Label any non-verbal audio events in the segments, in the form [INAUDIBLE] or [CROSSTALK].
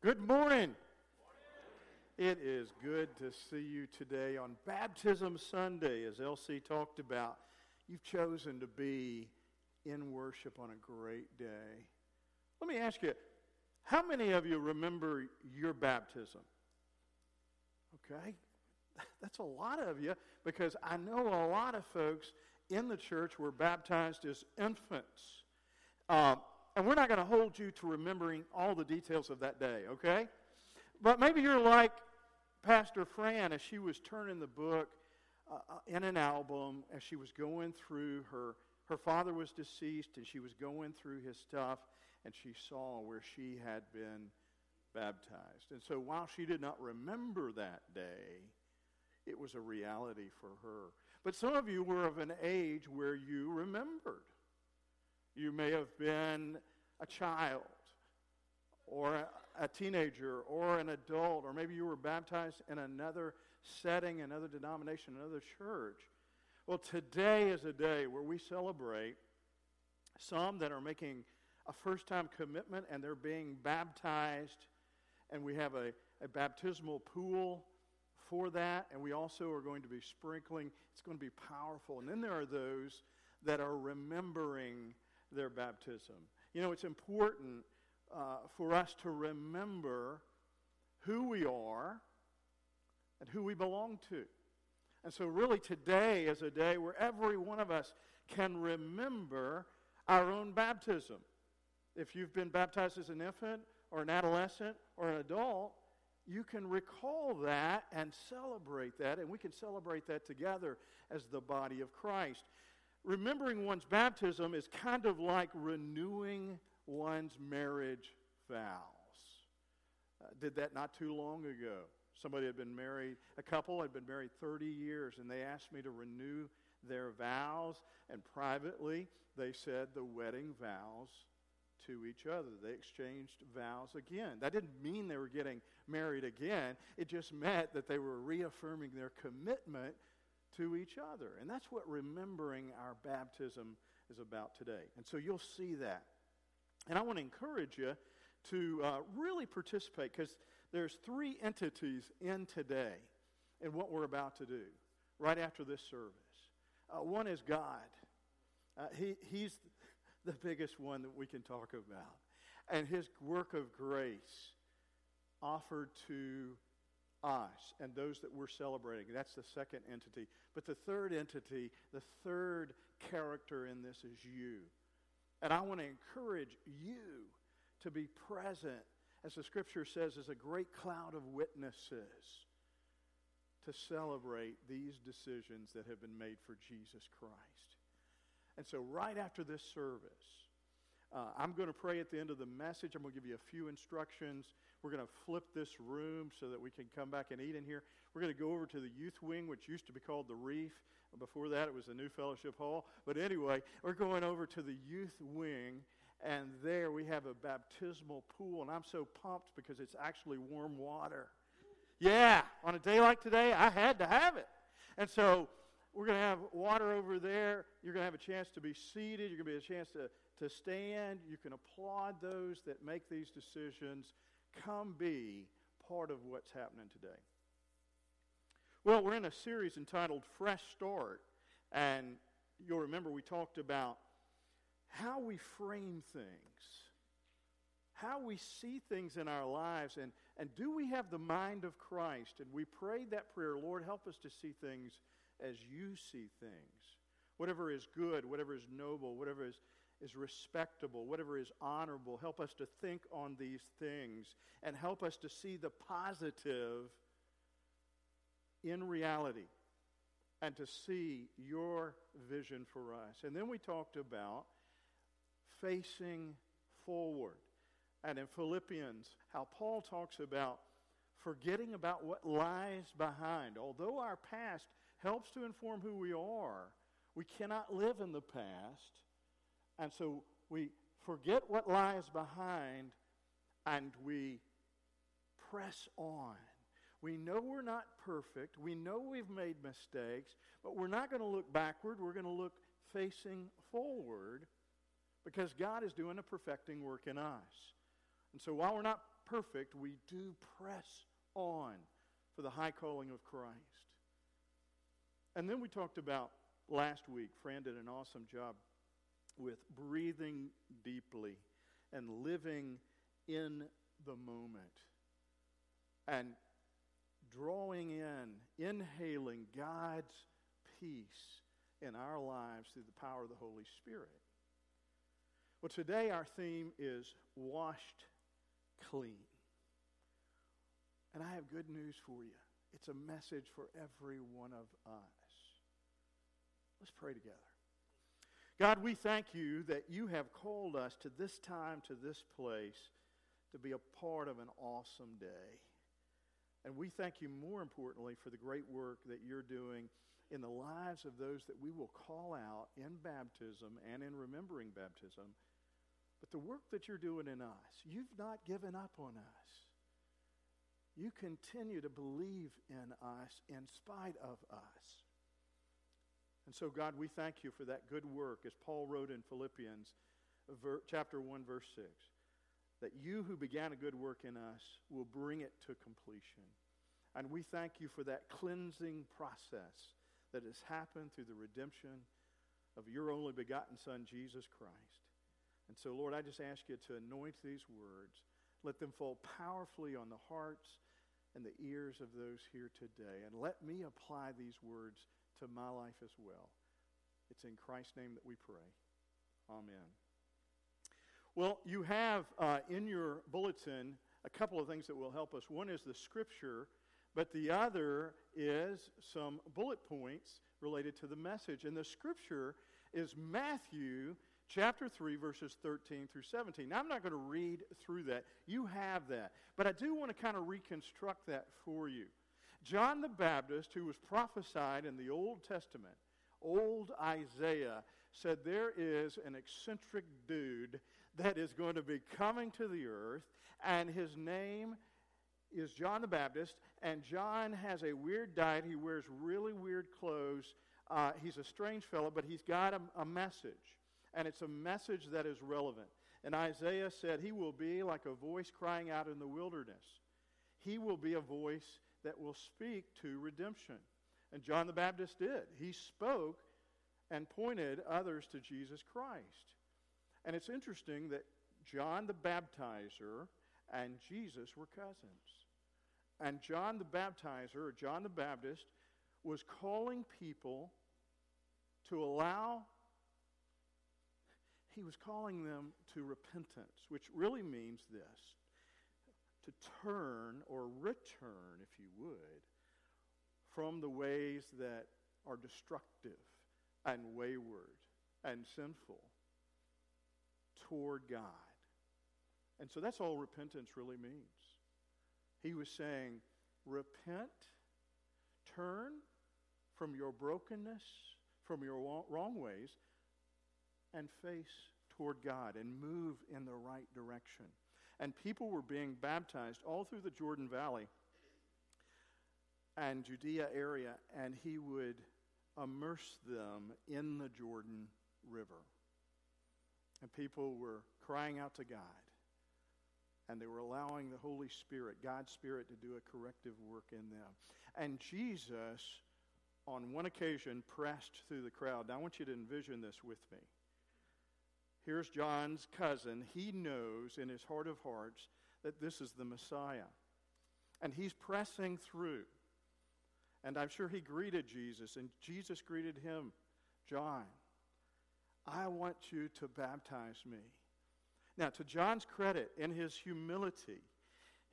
Good morning. It is good to see you today on Baptism Sunday, as LC talked about. You've chosen to be in worship on a great day. Let me ask you, how many of you remember your baptism? Okay, [LAUGHS] that's a lot of you because I know a lot of folks in the church were baptized as infants. Uh, and we're not going to hold you to remembering all the details of that day, okay? But maybe you're like Pastor Fran as she was turning the book uh, uh, in an album, as she was going through her, her father was deceased, and she was going through his stuff, and she saw where she had been baptized. And so while she did not remember that day, it was a reality for her. But some of you were of an age where you remembered. You may have been a child or a, teenager or an adult, or maybe you were baptized in another setting, another denomination, another church. Well, today is a day where we celebrate some that are making a first time commitment and they're being baptized, and we have a, a baptismal pool for that, and we also are going to be sprinkling. It's going to be powerful. And then there are those that are remembering their baptism. You know, it's important uh, for us to remember who we are and who we belong to. And so, really, today is a day where every one of us can remember our own baptism. If you've been baptized as an infant or an adolescent or an adult, you can recall that and celebrate that, and we can celebrate that together as the body of Christ remembering one's baptism is kind of like renewing one's marriage vows. Uh, did that not too long ago. Somebody had been married, a couple had been married 30 years, and they asked me to renew their vows. And privately, they said the wedding vows to each other. They exchanged vows again. That didn't mean they were getting married again, it just meant that they were reaffirming their commitment to each other. And that's what remembering our baptism is about today. And so you'll see that. And I want to encourage you to uh, really participate because there's three entities in today in what we're about to do right after this service. Uh, one is God. Uh, he, he's the biggest one that we can talk about. And his work of grace offered to us and those that we're celebrating. That's the second entity. But the third entity, the third character in this is you. And I want to encourage you to be present, as the scripture says, as a great cloud of witnesses to celebrate these decisions that have been made for Jesus Christ. And so, right after this service, uh, I'm going to pray at the end of the message. I'm going to give you a few instructions. We're going to flip this room so that we can come back and eat in here. We're going to go over to the youth wing, which used to be called the Reef. Before that, it was the New Fellowship Hall. But anyway, we're going over to the youth wing, and there we have a baptismal pool. And I'm so pumped because it's actually warm water. Yeah, on a day like today, I had to have it. And so we're going to have water over there. You're going to have a chance to be seated. You're going to be a chance to to stand. You can applaud those that make these decisions. Come be part of what's happening today. Well, we're in a series entitled Fresh Start. And you'll remember we talked about how we frame things, how we see things in our lives, and, and do we have the mind of Christ? And we prayed that prayer Lord, help us to see things as you see things. Whatever is good, whatever is noble, whatever is is respectable, whatever is honorable. Help us to think on these things and help us to see the positive in reality and to see your vision for us. And then we talked about facing forward. And in Philippians, how Paul talks about forgetting about what lies behind. Although our past helps to inform who we are, we cannot live in the past and so we forget what lies behind and we press on. We know we're not perfect. We know we've made mistakes, but we're not going to look backward. We're going to look facing forward because God is doing a perfecting work in us. And so while we're not perfect, we do press on for the high calling of Christ. And then we talked about last week, Fran did an awesome job with breathing deeply and living in the moment and drawing in, inhaling God's peace in our lives through the power of the Holy Spirit. Well, today our theme is washed clean. And I have good news for you. It's a message for every one of us. Let's pray together. God, we thank you that you have called us to this time, to this place, to be a part of an awesome day. And we thank you more importantly for the great work that you're doing in the lives of those that we will call out in baptism and in remembering baptism. But the work that you're doing in us, you've not given up on us. You continue to believe in us in spite of us. And so, God, we thank you for that good work, as Paul wrote in Philippians chapter 1, verse 6, that you who began a good work in us will bring it to completion. And we thank you for that cleansing process that has happened through the redemption of your only begotten Son, Jesus Christ. And so, Lord, I just ask you to anoint these words. Let them fall powerfully on the hearts and the ears of those here today. And let me apply these words to my life as well. It's in Christ's name that we pray. Amen. Well, you have uh, in your bulletin a couple of things that will help us. One is the scripture but the other is some bullet points related to the message. And the scripture is Matthew chapter 3, verses 13 through 17. Now, I'm not going to read through that. You have that. But I do want to kind of reconstruct that for you. John the Baptist, who was prophesied in the Old Testament, old Isaiah, said there is an eccentric dude that is going to be coming to the earth, and his name is John the Baptist, and John has a weird diet. He wears really weird clothes. Uh, he's a strange fellow, but he's got a, a message, and it's a message that is relevant. And Isaiah said, He will be like a voice crying out in the wilderness. He will be a voice that will speak to redemption. And John the Baptist did. He spoke and pointed others to Jesus Christ. And it's interesting that John the Baptizer and Jesus were cousins. And John the Baptizer, or John the Baptist, was calling people to allow, he was calling them to repentance, which really means this to turn or return, if you would, from the ways that are destructive and wayward and sinful toward God. And so that's all repentance really means. He was saying, repent, turn from your brokenness, from your wrong ways, and face toward God and move in the right direction. And people were being baptized all through the Jordan Valley and Judea area, and he would immerse them in the Jordan River. And people were crying out to God and they were allowing the Holy Spirit, God's Spirit, to do a corrective work in them. And Jesus, on one occasion, pressed through the crowd. Now, I want you to envision this with me. Here's John's cousin. He knows in his heart of hearts that this is the Messiah. And he's pressing through. And I'm sure he greeted Jesus, and Jesus greeted him John, I want you to baptize me. Now, to John's credit, in his humility,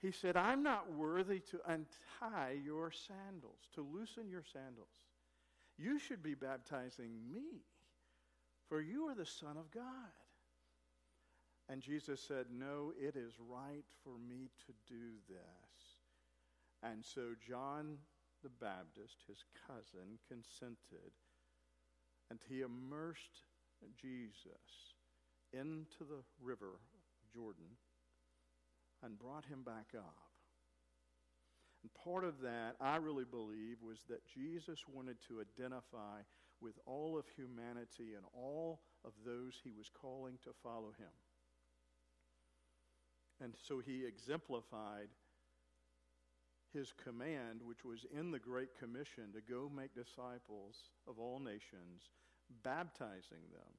he said, I'm not worthy to untie your sandals, to loosen your sandals. You should be baptizing me, for you are the Son of God. And Jesus said, No, it is right for me to do this. And so John the Baptist, his cousin, consented, and he immersed Jesus into the river Jordan and brought him back up. And part of that, I really believe, was that Jesus wanted to identify with all of humanity and all of those he was calling to follow him. And so he exemplified his command, which was in the Great Commission, to go make disciples of all nations, baptizing them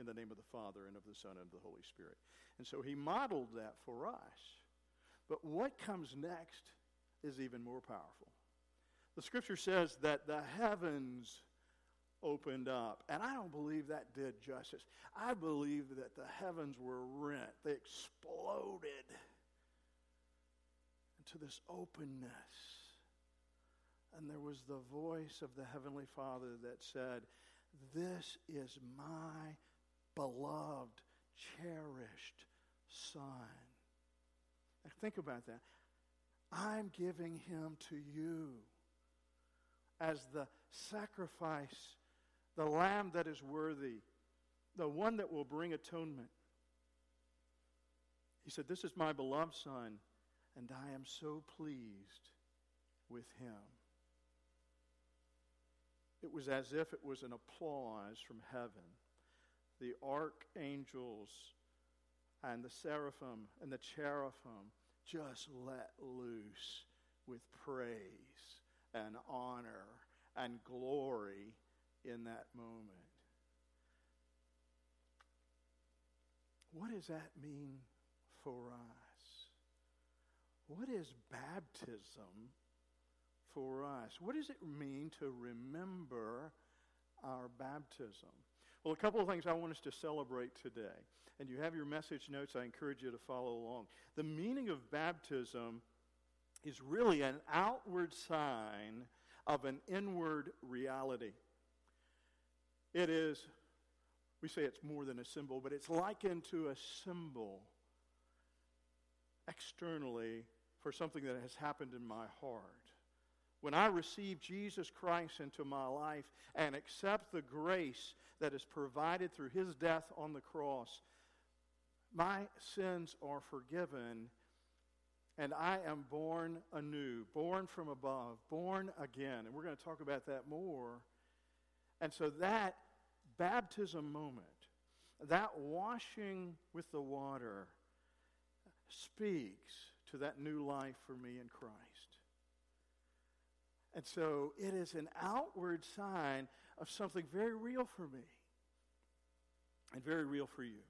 in the name of the Father and of the Son and of the Holy Spirit. And so he modeled that for us. But what comes next is even more powerful. The scripture says that the heavens opened up. And I don't believe that did justice. I believe that the heavens were rent, they exploded into this openness. And there was the voice of the Heavenly Father that said, This is my beloved, cherished Son. Now think about that. I'm giving him to you as the sacrifice, the lamb that is worthy, the one that will bring atonement. He said, This is my beloved Son, and I am so pleased with him. It was as if it was an applause from heaven. The archangels and the seraphim and the cherubim just let loose with praise and honor and glory in that moment. What does that mean for us? What is baptism for us? What does it mean to remember our baptism? Well, a couple of things I want us to celebrate today. And you have your message notes. I encourage you to follow along. The meaning of baptism is really an outward sign of an inward reality. It is, we say it's more than a symbol, but it's likened to a symbol externally for something that has happened in my heart. When I receive Jesus Christ into my life and accept the grace that is provided through his death on the cross, my sins are forgiven and I am born anew, born from above, born again. And we're going to talk about that more. And so that baptism moment, that washing with the water, speaks to that new life for me in Christ. And so it is an outward sign of something very real for me and very real for you.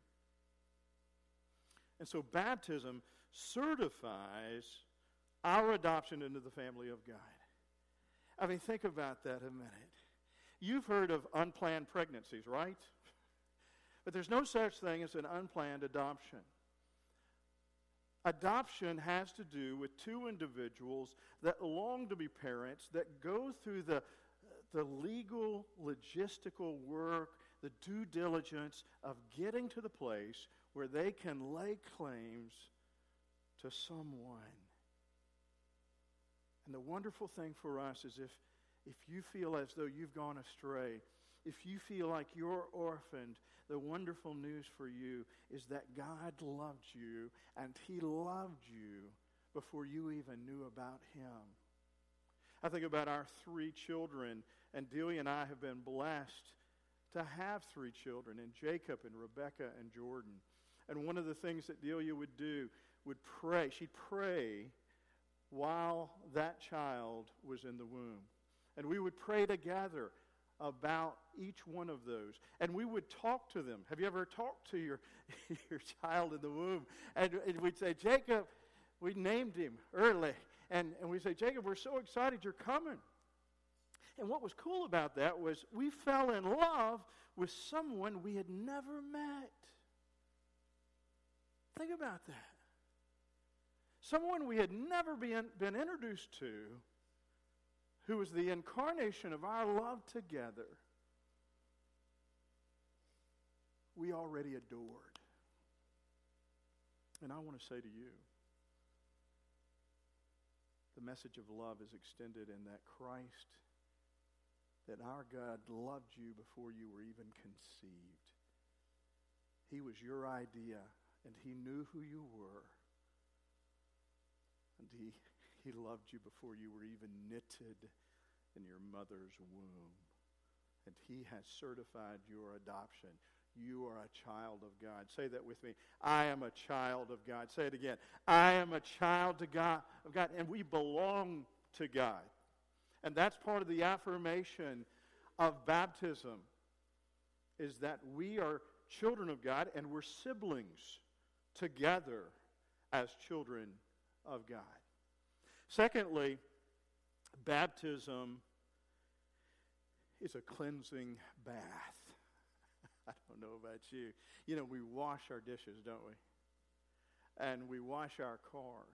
And so baptism certifies our adoption into the family of God. I mean, think about that a minute. You've heard of unplanned pregnancies, right? But there's no such thing as an unplanned adoption. Adoption has to do with two individuals that long to be parents, that go through the, the legal, logistical work, the due diligence of getting to the place where they can lay claims to someone. And the wonderful thing for us is if, if you feel as though you've gone astray, if you feel like you're orphaned, the wonderful news for you is that God loved you and He loved you before you even knew about Him. I think about our three children, and Delia and I have been blessed to have three children, and Jacob and Rebecca and Jordan. And one of the things that Delia would do would pray. She'd pray while that child was in the womb. And we would pray together about each one of those. And we would talk to them. Have you ever talked to your, [LAUGHS] your child in the womb? And, and we'd say, Jacob, we named him early. And, and we say, Jacob, we're so excited you're coming. And what was cool about that was we fell in love with someone we had never met. Think about that. Someone we had never been, been introduced to, who was the incarnation of our love together, we already adored. And I want to say to you, the message of love is extended in that Christ, that our God loved you before you were even conceived. He was your idea, and He knew who you were. And he, he loved you before you were even knitted in your mother's womb. And he has certified your adoption. you are a child of God. Say that with me. I am a child of God. Say it again. I am a child to God, of God, and we belong to God. And that's part of the affirmation of baptism is that we are children of God and we're siblings together as children of God. Secondly, baptism is a cleansing bath. [LAUGHS] I don't know about you. You know, we wash our dishes, don't we? And we wash our cars.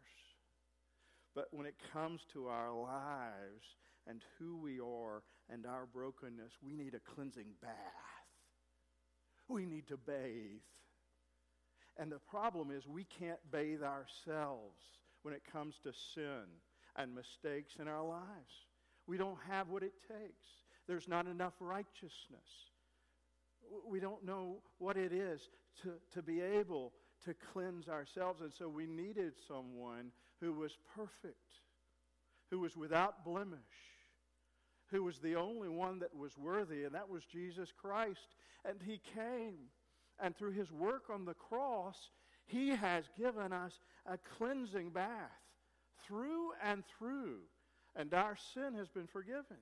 But when it comes to our lives and who we are and our brokenness, we need a cleansing bath. We need to bathe. And the problem is, we can't bathe ourselves when it comes to sin and mistakes in our lives. We don't have what it takes. There's not enough righteousness. We don't know what it is to, to be able to cleanse ourselves. And so we needed someone who was perfect, who was without blemish, who was the only one that was worthy, and that was Jesus Christ. And he came, and through his work on the cross, he has given us a cleansing bath through and through, and our sin has been forgiven.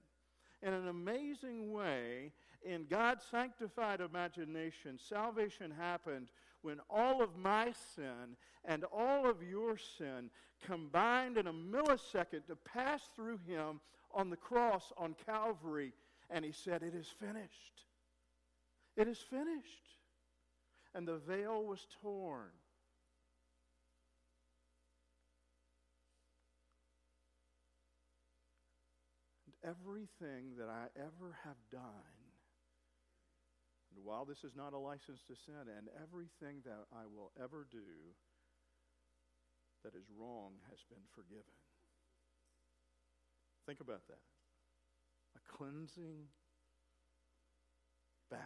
In an amazing way, in God's sanctified imagination, salvation happened when all of my sin and all of your sin combined in a millisecond to pass through him on the cross on Calvary. And he said, It is finished. It is finished. And the veil was torn. Everything that I ever have done and while this is not a license to sin, and everything that I will ever do that is wrong has been forgiven. Think about that. A cleansing bath,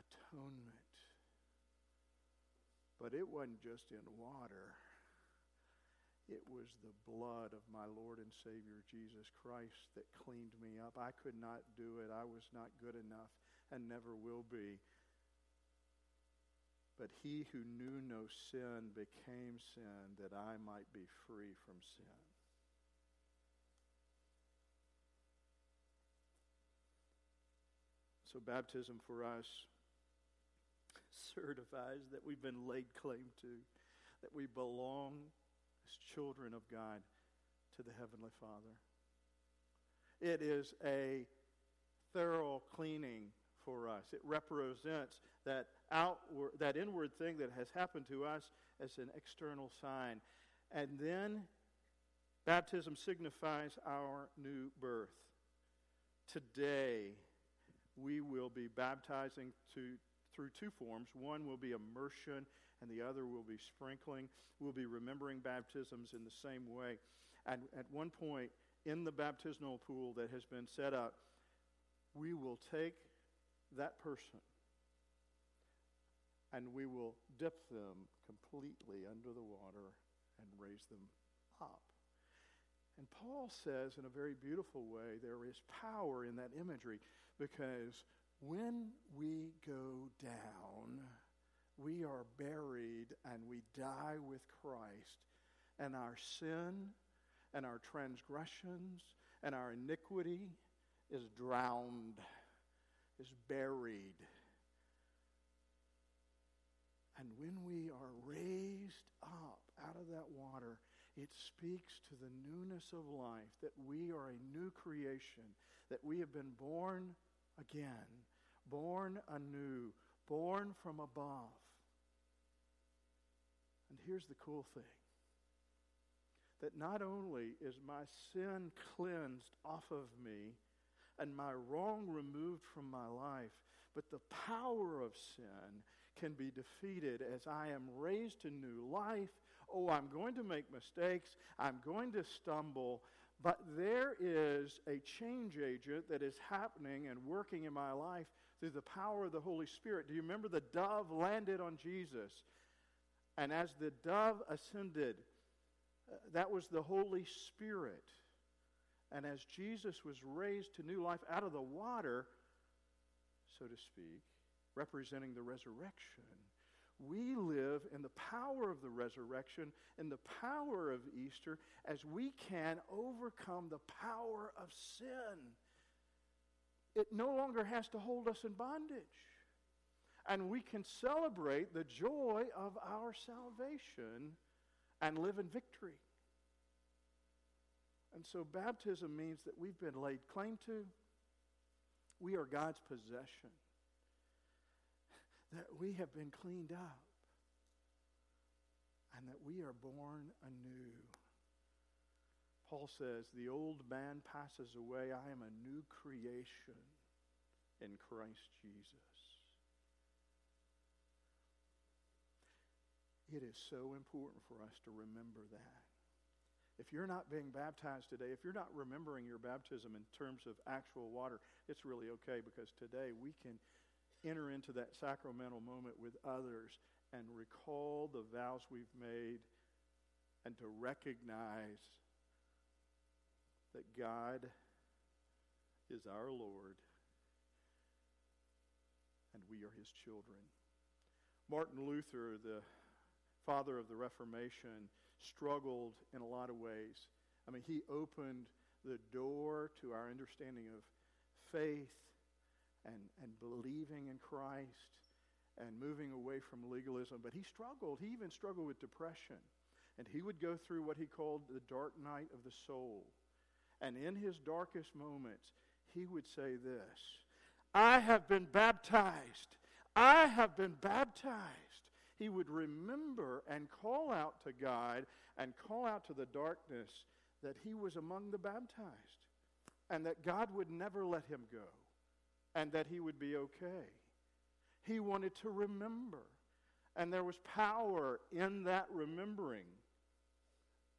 atonement. But it wasn't just in water. It was the blood of my Lord and Savior Jesus Christ that cleaned me up. I could not do it. I was not good enough and never will be. But he who knew no sin became sin that I might be free from sin. So, baptism for us certifies that we've been laid claim to, that we belong as children of God to the Heavenly Father. It is a thorough cleaning for us. It represents that outward, that inward thing that has happened to us as an external sign. And then baptism signifies our new birth. Today, we will be baptizing to, through two forms. One will be immersion and the other will be sprinkling. We'll be remembering baptisms in the same way. And at one point in the baptismal pool that has been set up, we will take that person and we will dip them completely under the water and raise them up. And Paul says in a very beautiful way there is power in that imagery because when we go down, we are buried and we die with Christ, and our sin and our transgressions and our iniquity is drowned, is buried. And when we are raised up out of that water, it speaks to the newness of life, that we are a new creation, that we have been born again, born anew, born from above. And here's the cool thing that not only is my sin cleansed off of me and my wrong removed from my life, but the power of sin can be defeated as I am raised to new life. Oh, I'm going to make mistakes. I'm going to stumble. But there is a change agent that is happening and working in my life through the power of the Holy Spirit. Do you remember the dove landed on Jesus? And as the dove ascended, uh, that was the Holy Spirit. And as Jesus was raised to new life out of the water, so to speak, representing the resurrection, we live in the power of the resurrection, in the power of Easter, as we can overcome the power of sin. It no longer has to hold us in bondage. And we can celebrate the joy of our salvation and live in victory. And so baptism means that we've been laid claim to. We are God's possession. That we have been cleaned up. And that we are born anew. Paul says, The old man passes away. I am a new creation in Christ Jesus. It is so important for us to remember that. If you're not being baptized today, if you're not remembering your baptism in terms of actual water, it's really okay because today we can enter into that sacramental moment with others and recall the vows we've made and to recognize that God is our Lord and we are his children. Martin Luther, the father of the Reformation, struggled in a lot of ways. I mean, he opened the door to our understanding of faith and, and believing in Christ and moving away from legalism. But he struggled. He even struggled with depression. And he would go through what he called the dark night of the soul. And in his darkest moments, he would say this I have been baptized. I have been baptized he would remember and call out to God and call out to the darkness that he was among the baptized and that God would never let him go and that he would be okay. He wanted to remember. And there was power in that remembering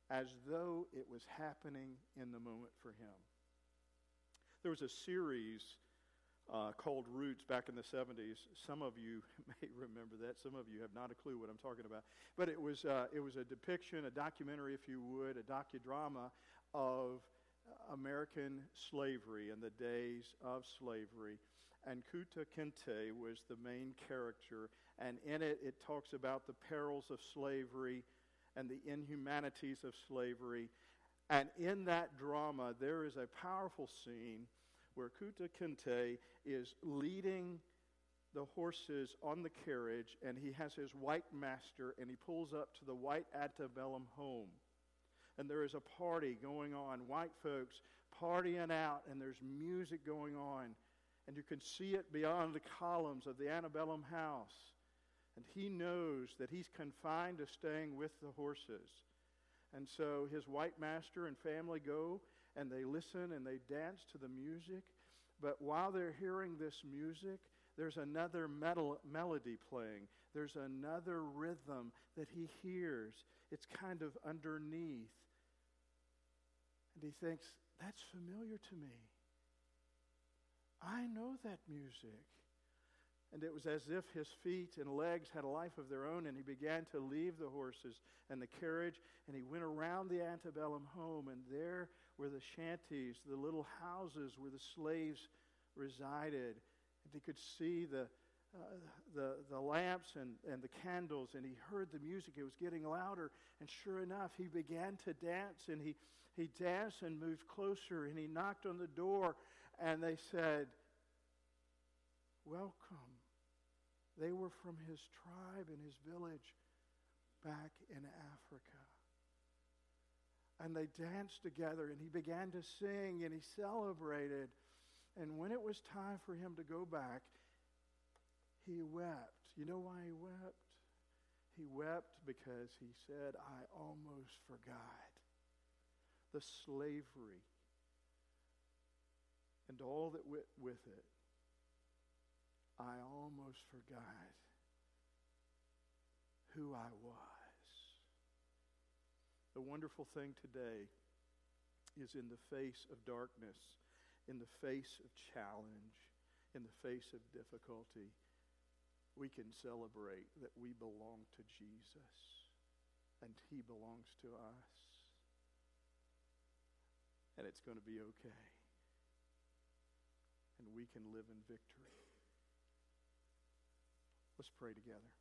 as though it was happening in the moment for him. There was a series uh, called Roots back in the 70s. Some of you [LAUGHS] may remember that. Some of you have not a clue what I'm talking about. But it was, uh, it was a depiction, a documentary, if you would, a docudrama of American slavery and the days of slavery. And Kunta Kinte was the main character. And in it, it talks about the perils of slavery and the inhumanities of slavery. And in that drama, there is a powerful scene where Kunta Kinte is leading the horses on the carriage, and he has his white master, and he pulls up to the white antebellum home. And there is a party going on, white folks partying out, and there's music going on. And you can see it beyond the columns of the antebellum house. And he knows that he's confined to staying with the horses. And so his white master and family go and they listen and they dance to the music. But while they're hearing this music, there's another metal, melody playing. There's another rhythm that he hears. It's kind of underneath. And he thinks, that's familiar to me. I know that music. And it was as if his feet and legs had a life of their own, and he began to leave the horses and the carriage, and he went around the antebellum home, and there were the shanties, the little houses where the slaves resided. And he could see the, uh, the, the lamps and, and the candles, and he heard the music. It was getting louder. And sure enough, he began to dance, and he, he danced and moved closer, and he knocked on the door, and they said, Welcome. They were from his tribe and his village back in Africa. And they danced together, and he began to sing, and he celebrated. And when it was time for him to go back, he wept. You know why he wept? He wept because he said, I almost forgot the slavery and all that went with it. I almost forgot who I was. The wonderful thing today is in the face of darkness, in the face of challenge, in the face of difficulty, we can celebrate that we belong to Jesus and he belongs to us. And it's going to be okay. And we can live in victory. Let's pray together.